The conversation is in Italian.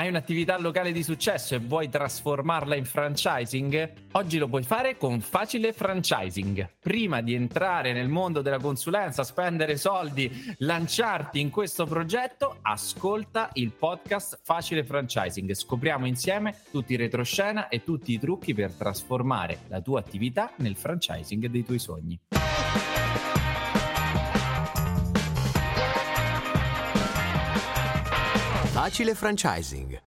Hai un'attività locale di successo e vuoi trasformarla in franchising? Oggi lo puoi fare con Facile Franchising. Prima di entrare nel mondo della consulenza, spendere soldi, lanciarti in questo progetto, ascolta il podcast Facile Franchising. Scopriamo insieme tutti i retroscena e tutti i trucchi per trasformare la tua attività nel franchising dei tuoi sogni. Facile franchising.